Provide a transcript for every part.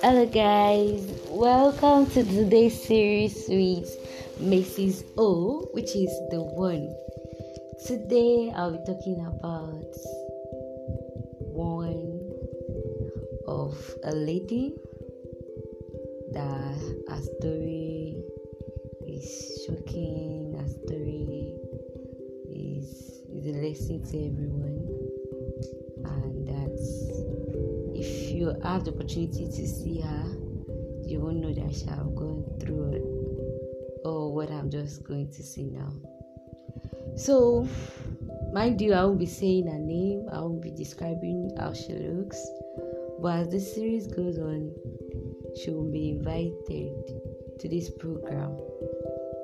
Hello, guys. Welcome to today's series with Mrs. O, which is the one. Today, I'll be talking about one of a lady that a story is shocking, a story is, a lesson to everyone, and that's if you have the opportunity to see her, you won't know that she have gone through or what I'm just going to say now. So, mind you, I won't be saying her name, I won't be describing how she looks, but as the series goes on, she will be invited to this program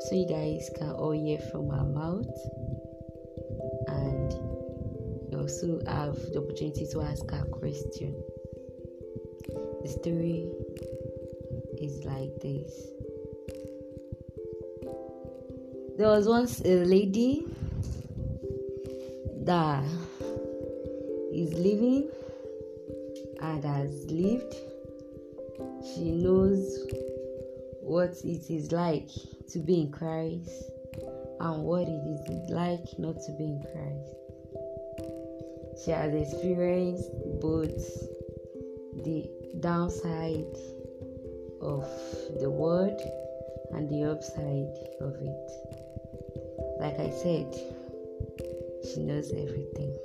so you guys can all hear from her mouth also have the opportunity to ask her question. The story is like this. There was once a lady that is living and has lived. She knows what it is like to be in Christ and what it is like not to be in Christ. She has experienced both the downside of the world and the upside of it. Like I said, she knows everything.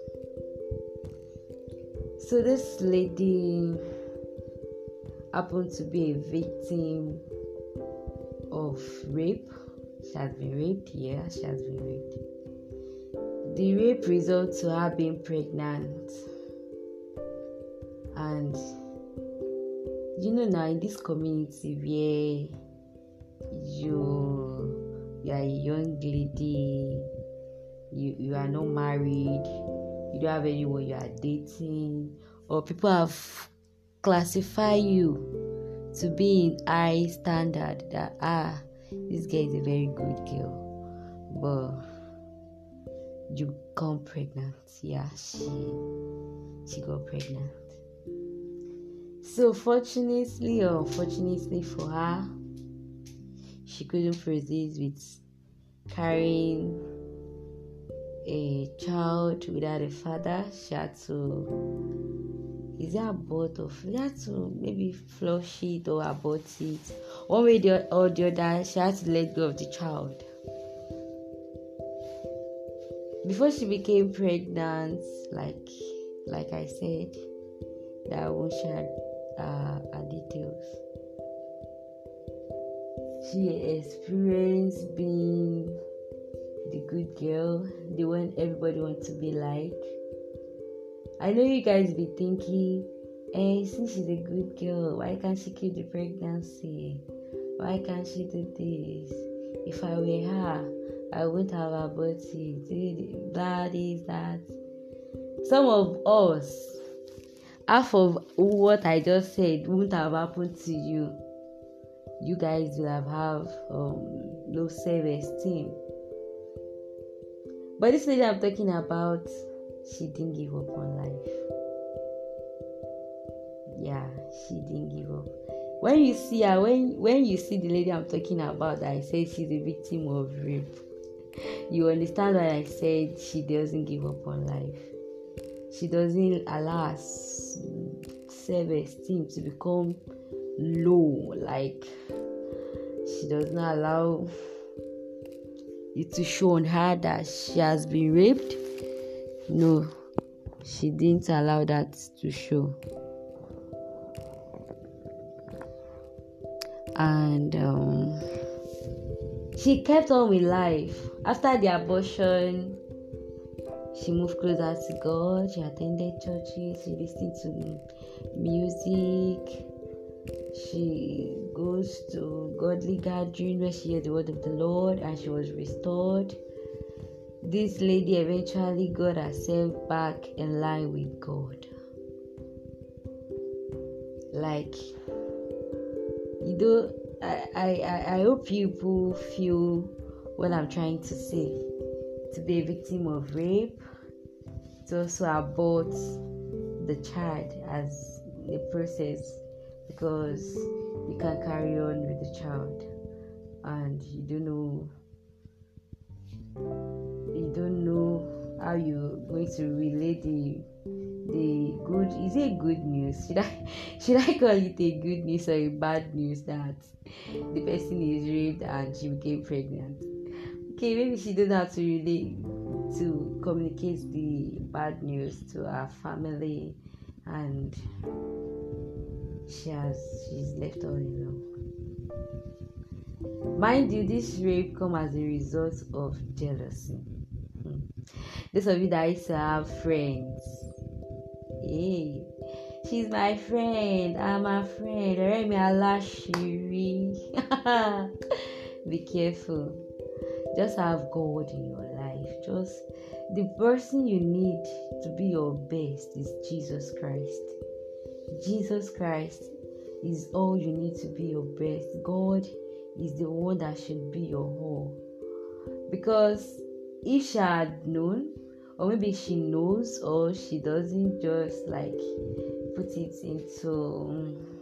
So this lady happened to be a victim of rape. She has been raped, yeah, she has been raped. The rape resulted to her being pregnant. And you know now in this community where you you are a young lady you you are not married you don't have anyone you are dating or people have classified you to be in high standard that ah this girl is a very good girl. But you become pregnant yeah she she got pregnant so, fortunately or unfortunately for her, she couldn't resist with carrying a child without a father. She had to, is it abort or she had to maybe flush it or abort it. One way or the other, she had to let go of the child. Before she became pregnant, like like I said, that I won't share uh, her details. She experienced being the good girl, the one everybody wants to be like. I know you guys be thinking, hey, since she's a good girl, why can't she keep the pregnancy? Why can't she do this? If I were her, I wouldn't have aborted. That is that. Some of us half of what I just said wouldn't have happened to you. You guys will have have um, low self-esteem. But this lady I'm talking about, she didn't give up on life. Yeah, she didn't give up. When you see her, when when you see the lady I'm talking about, I said she's a victim of rape. You understand why I said she doesn't give up on life she doesn't allow self-esteem to become low like she does not allow it to show on her that she has been raped no she didn't allow that to show and um, she kept on with life after the abortion she moved closer to God. She attended churches. She listened to music. She goes to godly gathering where she heard the word of the Lord and she was restored. This lady eventually got herself back in line with God. Like, you know, I, I, I hope people feel what I'm trying to say. To be a victim of rape, to also abort the child as a process because you can't carry on with the child. And you don't know you don't know how you're going to relate the the good is it good news? Should i should i call it a good news or a bad news that the person is raped and she became pregnant? Okay maybe she didn't have to relate to communicate the bad news to her family and she has she's left all alone. Mind you this rape come as a result of jealousy. Hmm. those of you that used have friends hey she's my friend i'm a friend. Mi aláṣìírí. Be careful. Just have god in your life. Just the person you need to be your best is jesus christ. Jesus christ is all you need to be your best. God is the one that should be your whole because if she had known or maybe she knows or she doesn't just like put it into mm,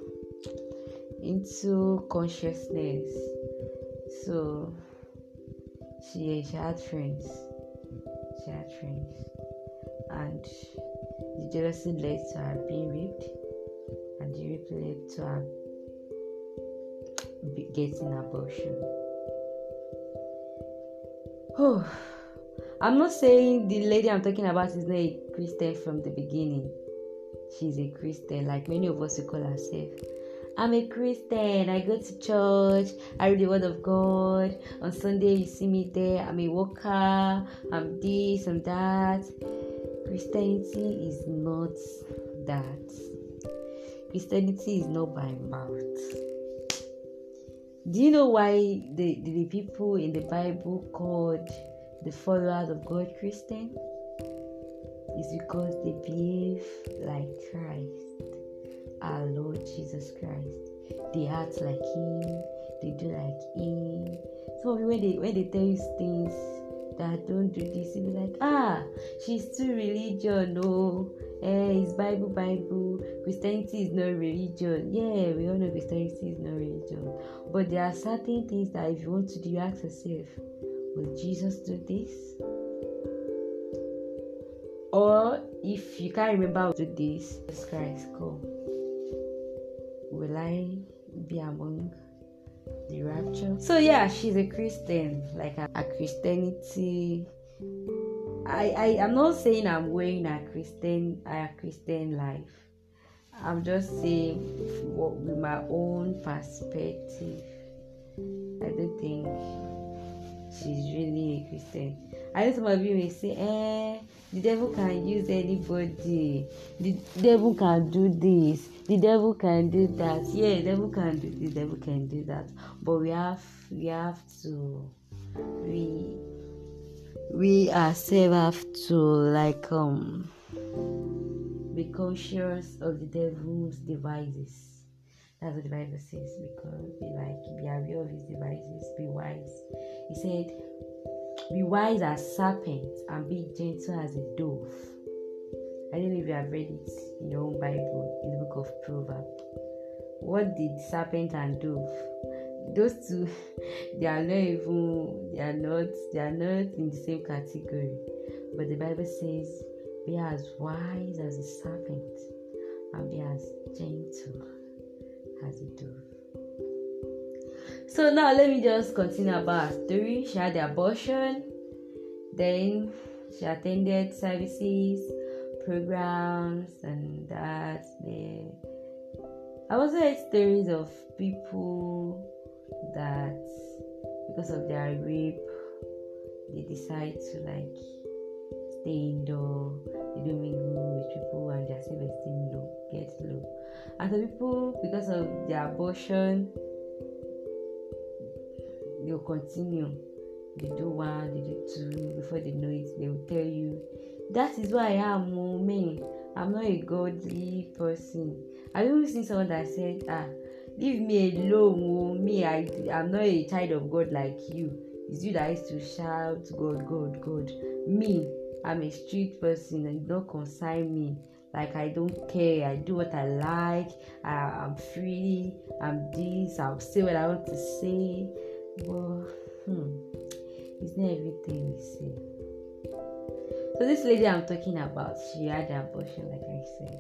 into consciousness. So she she had friends. She had friends. And the jealousy led to her being raped. And the rape led to her getting abortion. Oh I'm not saying the lady I'm talking about is not a Christian from the beginning. She's a Christian, like many of us who call ourselves. I'm a Christian. I go to church. I read the Word of God. On Sunday, you see me there. I'm a worker. I'm this. I'm that. Christianity is not that. Christianity is not by mouth. Do you know why the, the, the people in the Bible called the followers of God Christian is because they behave like Christ, our Lord Jesus Christ. They act like Him, they do like Him. So when they when they tell you things that don't do this, you be like, ah, she's too religious. No, eh, it's Bible, Bible. Christianity is not religion. Yeah, we all know Christianity is not religion. But there are certain things that if you want to do, you ask yourself, Will Jesus do this? Or if you can't remember to do this, Jesus Christ, come. Will I be among the rapture? So yeah, she's a Christian, like a, a Christianity. I, I I'm not saying I'm wearing a Christian a Christian life. I'm just saying what with my own perspective. I don't think she's really a Christian. I know some of you may say, eh, the devil can use anybody. The devil can do this. The devil can do that. Yeah, the devil can do this. The devil can do that. But we have we have to we we ourselves have to like um be conscious of the devil's devices. That's what the Bible says. Because be like, be aware of his devices, be wise. He said, Be wise as serpents and be gentle as a dove. I don't know if you have read it in your own Bible, in the book of Proverbs. What did serpent and dove? Those two, they are not even, they are not, they are not in the same category. But the Bible says, be as wise as a serpent and be as gentle as a dove. So now let me just continue about her story. She had the abortion, then she attended services, programs, and that. I also heard stories of people that because of their rape, they decide to like stay indoor, they don't mingle with people, and their self-esteem low, gets low. And some people, because of their abortion, they'll continue. They do one, they do two, before they know it, they will tell you, That is why I am oh, me. I'm not a godly person. I've even seen someone that said, Ah, leave me alone, oh, me, I, I'm not a child of God like you. It's you that used to shout, God, God, God. Me, I'm a street person and don't consign me. Like I don't care. I do what I like. I, am free. I'm this. I'll say what I want to say. But hmm, it's not everything we say. So this lady I'm talking about, she had an abortion, like I said,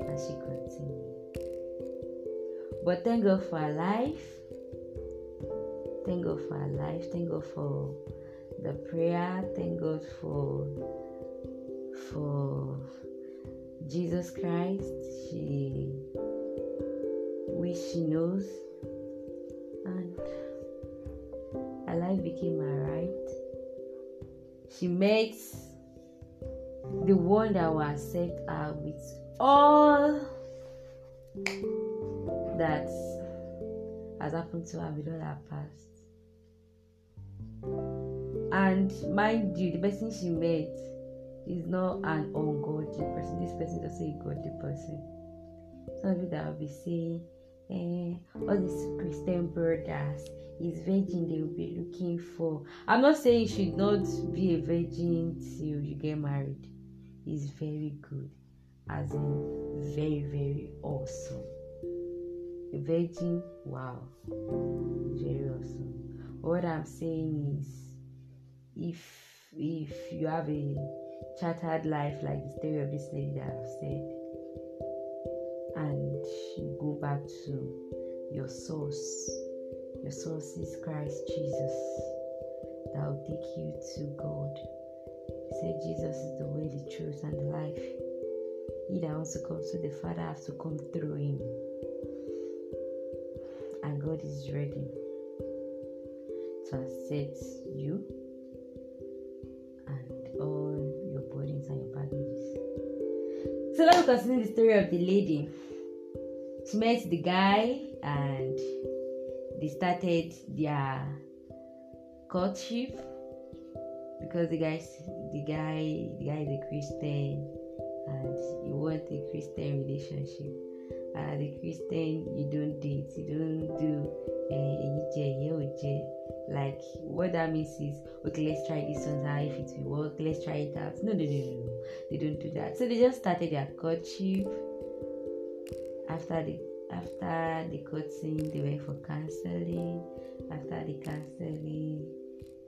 and she continued. But thank God for her life. Thank God for her life. Thank God for the prayer. Thank God for for Jesus Christ. She which she knows and her life became alright. She met the one that was set her with all that has happened to her with all her past. And mind you, the person she met is not an ungodly person. This person is also a godly person. Some of you that will be saying, eh, all these Christian brothers is virgin they will be looking for. I'm not saying you should not be a virgin till you get married. It's very good, as in very, very awesome. A virgin, wow, very awesome. What I'm saying is, if if you have a chartered life like the story of this lady that I've said, and you go back to your source, your source is Christ Jesus, that will take you to God. Said Jesus is the way, the truth, and the life. He that wants to come to the Father has to come through him. And God is ready to accept you So let's continue the story of the lady. She met the guy and they started their courtship because the guy the guy the guy is a Christian and he wants a Christian relationship. As a Christian you don't date, you don't do uh, like what that means is okay let's try this one out if it will work. Let's try it out. No no no no no. They don't do that. So they just started their courtship after the after the courting they went for counseling. After the counseling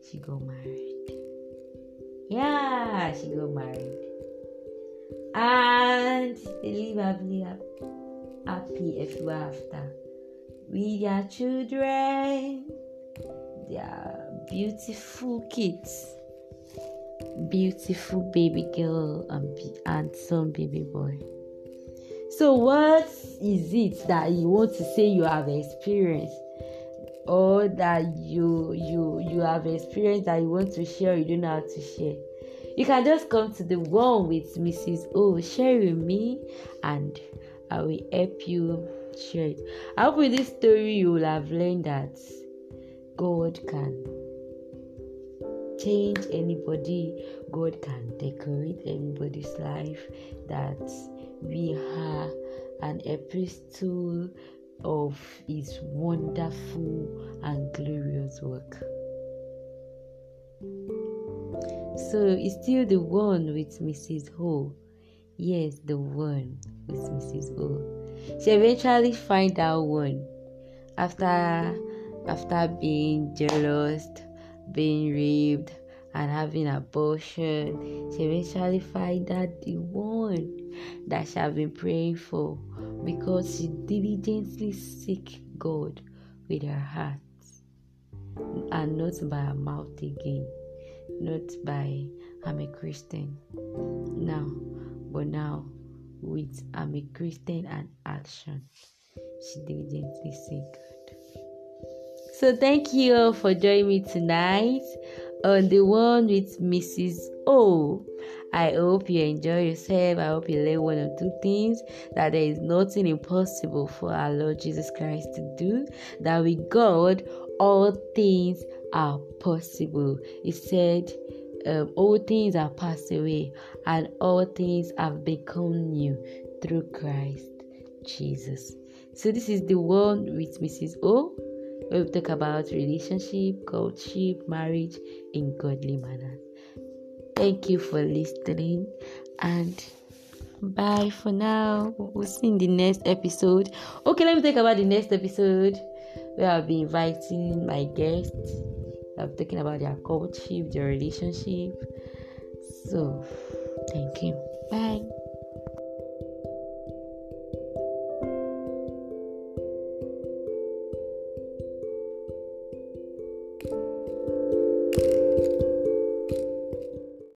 she got married. Yeah she got married. And they live happily happy ever after. With their children they are beautiful kids, beautiful baby girl and handsome baby boy. So, what is it that you want to say you have experienced, or that you you you have experienced that you want to share? You don't know how to share. You can just come to the one with Mrs. O. Share with me, and I will help you share it. I hope with this story you will have learned that God can change anybody, God can decorate anybody's life, that we are an epistle of His wonderful and glorious work. So it's still the one with Mrs. O. Yes, the one with Mrs. O. She eventually find out one after after being jealous, being raped, and having abortion, she eventually find out the one that she have been praying for because she diligently seek God with her heart and not by her mouth again, not by I'm a Christian. Now, but now with I'm a Christian and action, she diligently seek so thank you all for joining me tonight on the one with Mrs. O. I hope you enjoy yourself. I hope you learn one or two things that there is nothing impossible for our Lord Jesus Christ to do. That with God, all things are possible. He said, um, All things are passed away, and all things have become new through Christ Jesus. So, this is the one with Mrs. O we talk about relationship, courtship, marriage in godly manner. Thank you for listening and bye for now. We'll see in the next episode. Okay, let me talk about the next episode where I'll be inviting my guests. I'm talking about their courtship, their relationship. So, thank you. Bye.